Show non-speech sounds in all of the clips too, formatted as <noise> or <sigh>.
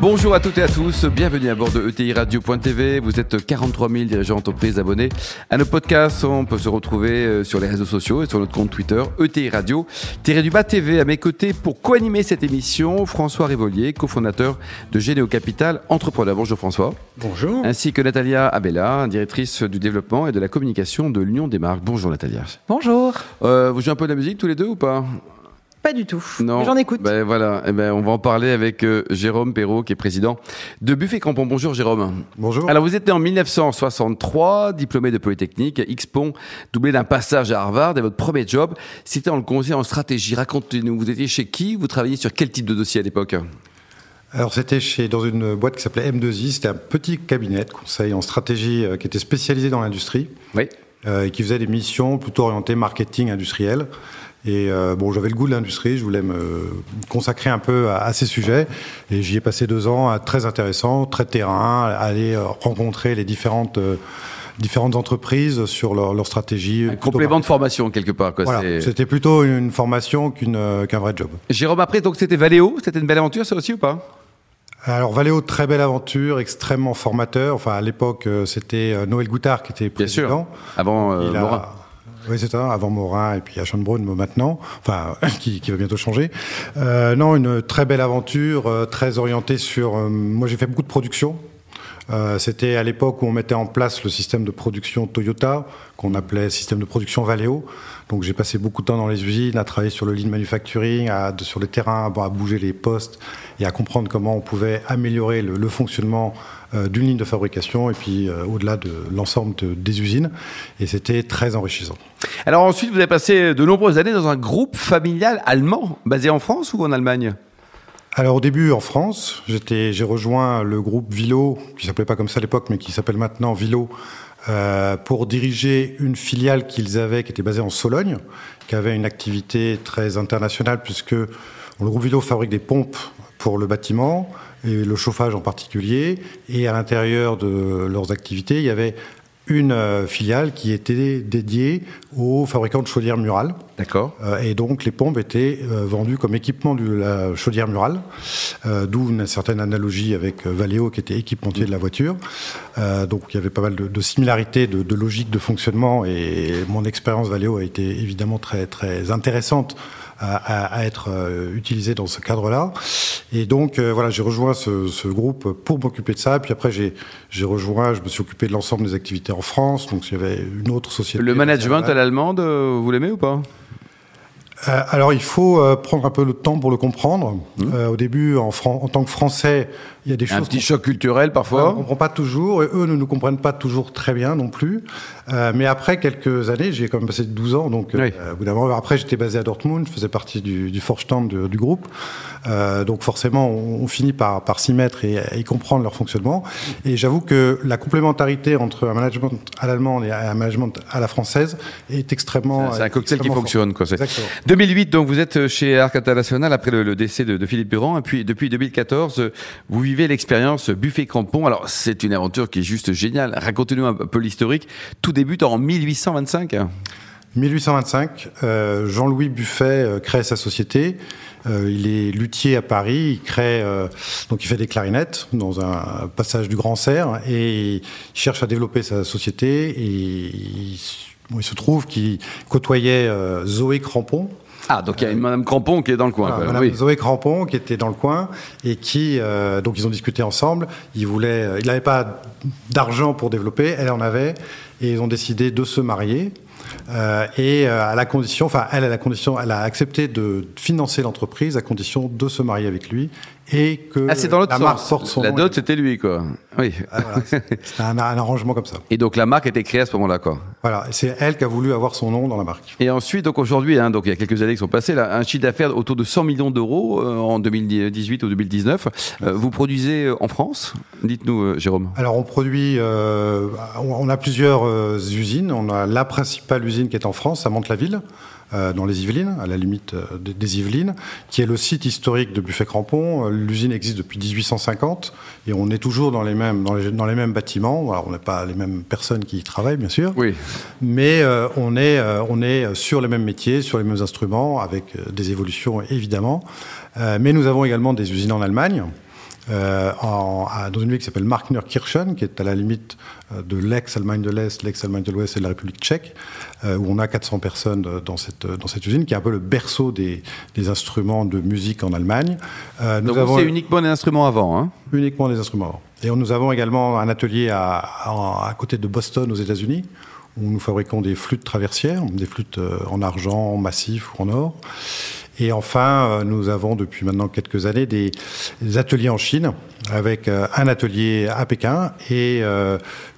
Bonjour à toutes et à tous, bienvenue à bord de ETI Radio.tv. Vous êtes 43 000 dirigeants d'entreprise abonnés à nos podcasts. On peut se retrouver euh, sur les réseaux sociaux et sur notre compte Twitter ETI Radio. Thierry Dubas TV à mes côtés pour co-animer cette émission. François Rivolier, cofondateur de Généo Capital Entrepreneur. Bonjour François. Bonjour. Ainsi que Natalia Abella, directrice du développement et de la communication de l'Union des marques. Bonjour Natalia. Bonjour. Euh, vous jouez un peu de la musique tous les deux ou pas? Pas du tout. Non. J'en écoute. Ben voilà. Eh ben, on va en parler avec euh, Jérôme Perrault, qui est président de Buffet Crampon. Bonjour Jérôme. Bonjour. Alors vous êtes né en 1963, diplômé de Polytechnique, X-Pont, doublé d'un passage à Harvard et votre premier job, c'était en le conseil en stratégie. Racontez-nous, vous étiez chez qui? Vous travailliez sur quel type de dossier à l'époque? Alors c'était chez dans une boîte qui s'appelait M2I, c'était un petit cabinet de conseil en stratégie euh, qui était spécialisé dans l'industrie Oui. euh, et qui faisait des missions plutôt orientées marketing industriel. Et euh, bon, j'avais le goût de l'industrie, je voulais me consacrer un peu à, à ces sujets. Et j'y ai passé deux ans, très intéressant, très terrain, aller euh, rencontrer les différentes euh, différentes entreprises sur leur, leur stratégie. Un complément de formation quelque part. Quoi. Voilà, c'était plutôt une formation qu'une euh, qu'un vrai job. Jérôme, après, donc c'était Valéo, c'était une belle aventure ça aussi ou pas? Alors Valéo, très belle aventure, extrêmement formateur. Enfin, à l'époque, euh, c'était Noël Goutard qui était Bien sûr. président. Avant euh, Il a- Morin. Oui, c'est ça, avant Morin et puis Ashon-Brown maintenant, enfin, <laughs> qui, qui va bientôt changer. Euh, non, une très belle aventure, euh, très orientée sur... euh, moi, j'ai fait beaucoup de production. C'était à l'époque où on mettait en place le système de production Toyota, qu'on appelait système de production Valeo. Donc j'ai passé beaucoup de temps dans les usines, à travailler sur le lean manufacturing, à, sur le terrain, bon, à bouger les postes et à comprendre comment on pouvait améliorer le, fonctionnement d'une ligne de fabrication et puis euh, au-delà de l'ensemble de- des usines. Et c'était très enrichissant. Alors ensuite, vous avez passé de nombreuses années dans un groupe familial allemand, basé en France ou en Allemagne? Alors au début en France, j'ai rejoint le groupe Vilo, qui s'appelait pas comme ça à l'époque, mais qui s'appelle maintenant Vilo, euh, pour diriger une filiale qu'ils avaient, qui était basée en Sologne, qui avait une activité très internationale, puisque le groupe Vilo fabrique des pompes pour le bâtiment, et le chauffage en particulier, et à l'intérieur de leurs activités, il y avait une euh, filiale qui était dédiée aux fabricants de chaudières murales. D'accord. Euh, et donc les pompes étaient euh, vendues comme équipement de la chaudière murale, euh, d'où une certaine analogie avec Valeo qui était équipementier de la voiture. Donc il y avait pas mal de, de similarités de, de logique de fonctionnement et mon expérience Valeo a été évidemment très très intéressante à, être euh, utilisée dans ce cadre-là. Et donc euh, voilà, j'ai rejoint ce, ce groupe pour m'occuper de ça. Puis après j'ai j'ai rejoint, je me suis occupé de l'ensemble des activités en France. Donc il y avait une autre société. Le management à l'allemande, euh, vous l'aimez ou pas? Euh, alors il faut euh, prendre un peu le temps pour le comprendre. Euh, au début, en tant que Français, il y a des Un choses petit qu'on choc culturel on parfois ne comprend pas toujours, et eux ne nous comprennent pas toujours très bien non plus. Euh, mais après quelques années, j'ai quand même passé 12 ans, donc Oui. euh, au bout d'un moment, après j'étais basé à Dortmund, je faisais partie du, du Vorstand de- du groupe. Euh, donc forcément, on, on finit par, par s'y mettre et, et comprendre leur fonctionnement. Et j'avoue que la complémentarité entre un management à l'allemande et un management à la française est extrêmement... C'est un cocktail qui fort. fonctionne. Quoi. c'est- Exactement. 2008, donc vous êtes chez Arc International après le, le décès de, de Philippe Durand. Et puis depuis 2014, euh, vous vivez l'expérience Buffet Crampon. Alors c'est une aventure qui est juste géniale. Racontez-nous un peu l'historique. Tout débute en 1825. 1825, euh, Jean-Louis Buffet euh, crée sa société. Euh, il est luthier à Paris. Il crée donc il fait des clarinettes dans un passage du Grand Serre et il cherche à développer sa société. Et il, il se trouve qu'il côtoyait Zoé Crampon, Ah, donc il y a une Madame Crampon qui est dans le coin. voilà. Madame Oui. Zoé Crampon qui était dans le coin et qui euh, donc ils ont discuté ensemble. Il voulait, euh, il n'avait pas d'argent pour développer, elle en avait et ils ont décidé de se marier. Euh, et euh, à la condition, enfin elle à la condition, elle a accepté de financer l'entreprise à condition de se marier avec lui et que Ah, c'est dans l'autre la marque sens. porte son La dot, c'était lui, quoi. Oui. Ah, voilà, C'était <laughs> un, un arrangement comme ça. Et donc la marque était créée à ce moment-là, quoi. Voilà, c'est elle qui a voulu avoir son nom dans la marque. Et ensuite, donc aujourd'hui, hein, donc il y a quelques années qui sont passées, là, un chiffre d'affaires autour de 100 millions d'euros euh, en 2018 ou 2019. Euh, vous produisez euh, en France? Dites-nous, euh, Jérôme. Alors on produit, euh, on a plusieurs usines. On a la principale usine qui est en France, à Mantes-la-Ville, dans les Yvelines, à la limite des, Yvelines, qui est le site historique de Buffet-Crampon. L'usine existe depuis 1850 et on est toujours dans les mêmes, dans les, dans les mêmes bâtiments. Alors, on n'est pas les mêmes personnes qui y travaillent, bien sûr. Oui. Mais on, est, on est sur les mêmes métiers, sur les mêmes instruments, avec des évolutions évidemment. mais nous avons également des usines en Allemagne. Euh, en, dans une ville qui s'appelle Marknerkirchen, qui est à la limite euh, de l'ex-Allemagne de l'Est, l'ex-Allemagne de l'Ouest et de la République tchèque, euh, où on a 400 personnes dans cette, dans cette usine, qui est un peu le berceau des, des instruments de musique en Allemagne. Euh, nous Donc c'est uniquement des instruments avant hein Uniquement des instruments avant. Et nous avons également un atelier à, à, côté de Boston, aux États-Unis, où nous fabriquons des flûtes traversières, des flûtes en argent massif ou en or. Et enfin, euh, nous avons depuis maintenant quelques années des, ateliers en Chine, avec euh, un atelier à Pékin et euh,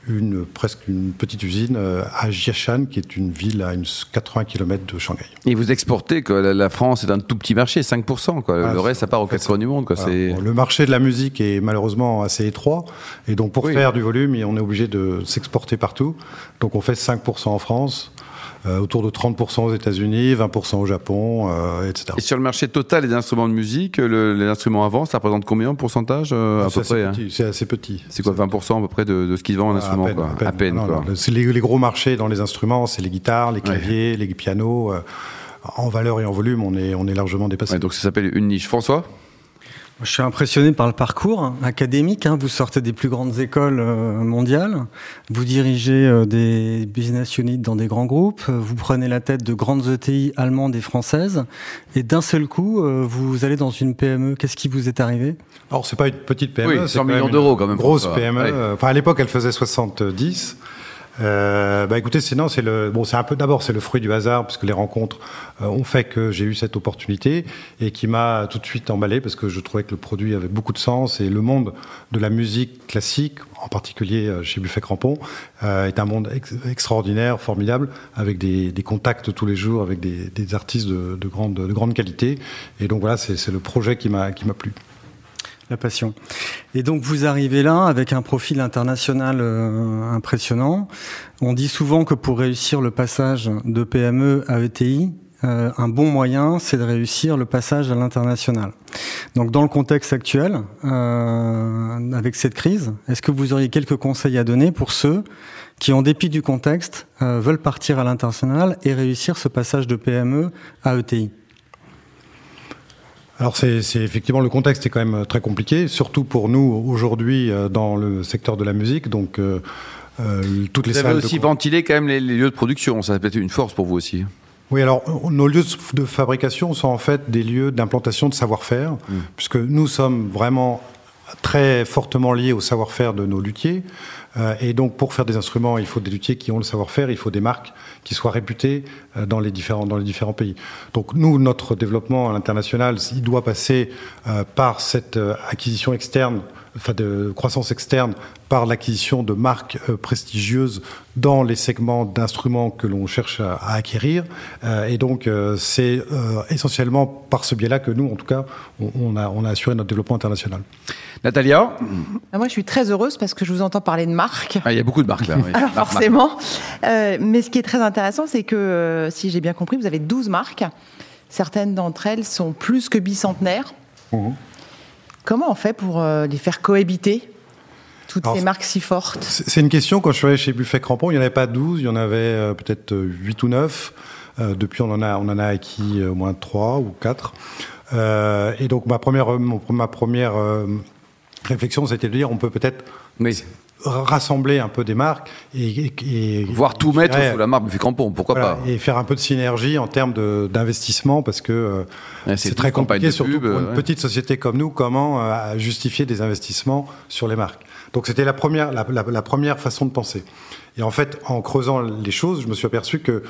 une, presque une petite usine à Jiashan, qui est une ville à une 80 km de Shanghai. Et vous exportez, que la France est un tout petit marché, 5%. Quoi. le ah, reste, ça part aux quatre coins du monde. Quoi. le marché de la musique est malheureusement assez étroit. Et donc, pour faire du volume, on est obligé de s'exporter partout. Donc, on fait 5% en France. Euh, autour de 30% aux États-Unis, 20% au Japon, euh, etc. Et sur le marché total des instruments de musique, instruments avant, ça représente combien en pourcentage euh, à peu près hein C'est assez petit. C'est quoi 20% à peu près de, de ce qu'ils vendent en instruments À peine. les, gros marchés dans les instruments, c'est les guitares, les claviers, les pianos. en valeur et en volume, on est, on est largement dépassé. donc ça s'appelle une niche. François? Je suis impressionné par le parcours académique. Hein. Vous sortez des plus grandes écoles euh, mondiales, vous dirigez euh, des business units dans des grands groupes, vous prenez la tête de grandes ETI allemandes et françaises, et d'un seul coup, euh, vous allez dans une PME. Qu'est-ce qui vous est arrivé? Alors, c'est pas une petite PME, oui, 100 millions d'euros quand même. Grosse PME. Enfin, à l'époque, elle faisait 70. Euh, bah écoutez, c'est non, c'est le bon, c'est un peu d'abord c'est le fruit du hasard parce que les rencontres euh, ont fait que j'ai eu cette opportunité et qui m'a tout de suite emballé parce que je trouvais que le produit avait beaucoup de sens et le monde de la musique classique, en particulier euh, chez Buffet Crampon, euh, est un monde extraordinaire, formidable, avec des, des, contacts tous les jours avec des, des artistes de, de, grande de grande qualité. Et donc voilà, c'est le projet qui m'a qui m'a plu la passion. Et donc vous arrivez là avec un profil international euh, impressionnant. On dit souvent que pour réussir le passage de PME à ETI, euh, un bon moyen, c'est de réussir le passage à l'international. Donc dans le contexte actuel, euh, avec cette crise, est-ce que vous auriez quelques conseils à donner pour ceux qui, en dépit du contexte, veulent partir à l'international et réussir ce passage de PME à ETI alors c'est effectivement le contexte est quand même très compliqué, surtout pour nous aujourd'hui euh, dans le secteur de la musique. Donc euh, euh, toutes les vous avez aussi ventilé quand même les, lieux de production. Ça peut être une force pour vous aussi. Oui, alors nos lieux de fabrication sont en fait des lieux d'implantation de savoir-faire, mmh. puisque nous sommes vraiment très fortement liés au savoir-faire de nos luthiers. Euh, et donc, pour faire des instruments, il faut des luthiers qui ont le savoir-faire, il faut des marques qui soient réputées euh, dans les différents dans les différents pays. Donc, nous, notre développement à l'international, il doit passer euh, par cette acquisition externe enfin de croissance externe par l'acquisition de marques euh, prestigieuses dans les segments d'instruments que l'on cherche à, acquérir. Euh, et donc, euh, c'est essentiellement par ce biais-là que nous, en tout cas, on, a, on a assuré notre développement international. Natalia ah, Moi, je suis très heureuse parce que je vous entends parler de marques. Ah, il y a beaucoup de marques là. Oui. <laughs> Alors, forcément. mais ce qui est très intéressant, c'est que, si j'ai bien compris, vous avez 12 marques. Certaines d'entre elles sont plus que bicentenaires. Mmh. Comment on fait pour euh, les faire cohabiter toutes ces marques si fortes? C'est une question, quand je suis allé chez Buffet Crampon, il n'y en avait pas 12, il y en avait euh, peut-être 8 ou 9. Euh, depuis, on en a, on en a acquis au moins 3 ou 4. et donc, ma première, ma première réflexion, c'était de dire, on peut peut-être rassembler un peu des marques et, et, voir tout mettre sous la marque Crampon, pourquoi pas Et faire un peu de synergie en termes d'investissement parce que euh, c'est très compliqué, surtout pour une petite société comme nous, comment euh, justifier des investissements sur les marques. Donc c'était la première, la, la, première façon de penser. Et en fait, en creusant les choses, je me suis aperçu que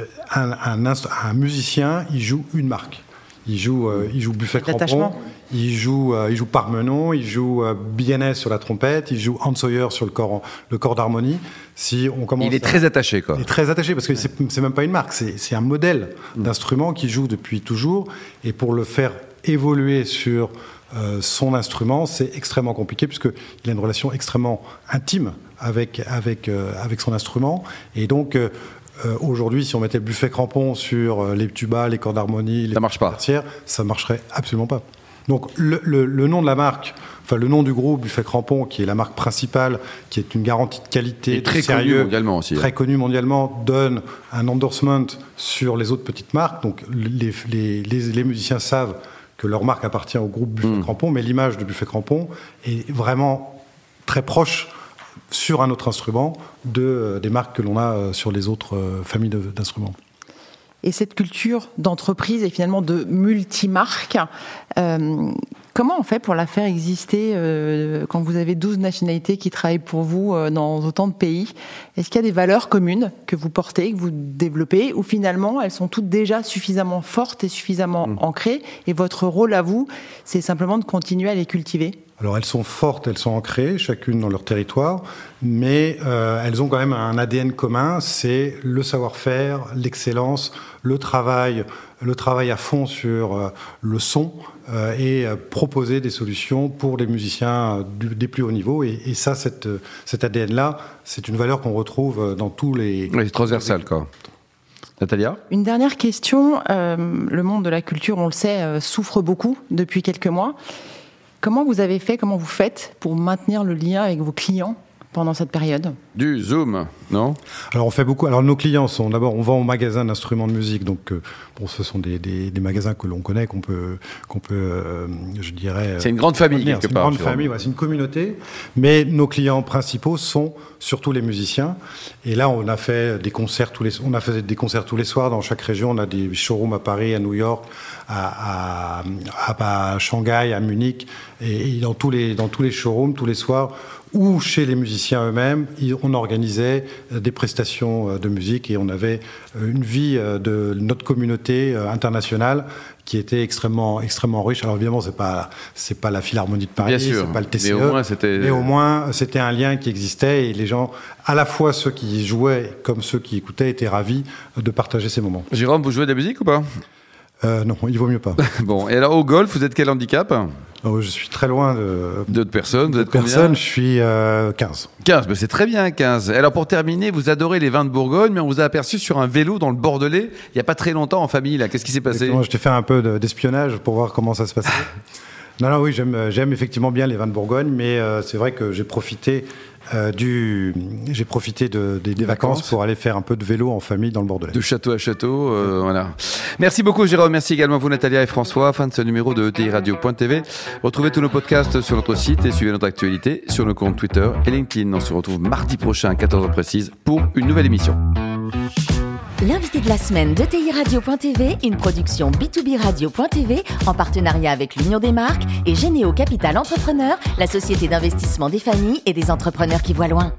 euh, un, un, un musicien, il joue une marque. Il joue, euh, il joue Buffet Crampon, il joue, euh, il joue Parmenon, il joue euh, sur la trompette, il joue Hans Sawyer sur le corps, le corps d'harmonie. Si on commence, il est très attaché, quoi. Il est très attaché parce que c'est même pas une marque, c'est un modèle mm. d'instrument qui joue depuis toujours. Et pour le faire évoluer sur euh, son instrument, c'est extrêmement compliqué puisqu'il a une relation extrêmement intime avec, avec, avec son instrument. Et donc, Euh, aujourd'hui, si on mettait le buffet crampon sur euh, les tubas, les cordes d'harmonie, les ça marche pas. ça marcherait absolument pas. Donc le, le, nom de la marque, enfin le nom du groupe Buffet Crampon, qui est la marque principale, qui est une garantie de qualité, Et très connu mondialement aussi. Très connu mondialement, donne un endorsement sur les autres petites marques. Donc les, les, les, musiciens savent que leur marque appartient au groupe Buffet hmm. Crampon, mais l'image de Buffet Crampon est vraiment très proche sur un autre instrument de, euh, des marques que l'on a euh, sur les autres euh, familles d'instruments. Et cette culture d'entreprise et finalement de multimarque, comment on fait pour la faire exister quand vous avez 12 nationalités qui travaillent pour vous dans autant de pays? Est-ce qu'il y a des valeurs communes que vous portez, que vous développez, ou finalement elles sont toutes déjà suffisamment fortes et suffisamment mmh. ancrées et votre rôle à vous, c'est simplement de continuer à les cultiver? Alors elles sont fortes, elles sont ancrées, chacune dans leur territoire, mais euh, elles ont quand même un ADN commun, c'est le savoir-faire, l'excellence, le travail, le travail à fond sur euh, le son euh, et proposer des solutions pour les musiciens des plus hauts niveaux. Et, ça, cette, cet ADN-là, c'est une valeur qu'on retrouve dans tous les... Oui, transversal, quoi. Natalia? Une dernière question. le monde de la culture, on le sait, souffre beaucoup depuis quelques mois. Comment vous avez fait, comment vous faites pour maintenir le lien avec vos clients? Pendant cette période Du Zoom, non? Alors on fait beaucoup. Alors nos clients sont d'abord, on vend au magasin d'instruments de musique, donc euh, bon, ce sont des, des, des magasins que l'on connaît, qu'on peut, qu'on peut, euh, je dirais. C'est une grande famille quelque part. C'est une grande famille, ouais, c'est une communauté. Mais nos clients principaux sont surtout les musiciens. Et là, on a fait des concerts tous les, on a fait des concerts tous les soirs dans chaque région. On a des showrooms à Paris, à New York, à, à, à Shanghai, à Munich, et, et dans tous les dans tous les showrooms tous les soirs ou chez les musiciens eux-mêmes, on organisait euh, des prestations euh, de musique et on avait euh, une vie de notre communauté internationale qui était extrêmement extrêmement riche. Alors évidemment, c'est pas c'est pas la Philharmonie de Paris, c'est pas le TCE, mais au moins c'était mais au moins c'était un lien qui existait et les gens, à la fois ceux qui jouaient comme ceux qui écoutaient, étaient ravis de partager ces moments. Jérôme, vous jouez de la musique ou pas? Non, il vaut mieux pas. <laughs> bon, et alors au golf, vous êtes quel handicap? Oh, je suis très loin de. D'autres personnes D'autres personnes, je suis 15. Euh, 15, mais c'est très bien, 15. Alors pour terminer, vous adorez les vins de Bourgogne, mais on vous a aperçu sur un vélo dans le Bordelais il n'y a pas très longtemps en famille. là. Qu'est-ce qui s'est passé? Je t'ai fait un peu d'espionnage pour voir comment ça se passait. <laughs> non, non, oui, j'aime effectivement bien les vins de Bourgogne, mais euh, c'est vrai que j'ai profité euh, du, j'ai profité de, des, vacances. pour aller faire un peu de vélo en famille dans le Bordelais. De château à château, euh, voilà. Merci beaucoup Jérôme, merci également à vous Natalia et François. Fin de ce numéro de ETI Radio.tv. Retrouvez tous nos podcasts sur notre site et suivez notre actualité sur nos comptes Twitter et LinkedIn. On se retrouve mardi prochain à 14h précise pour une nouvelle émission. L'invité de la semaine de TI Radio.tv, une production B2B Radio.tv en partenariat avec l'Union des marques et Généo Capital Entrepreneur, la société d'investissement des familles et des entrepreneurs qui voient loin.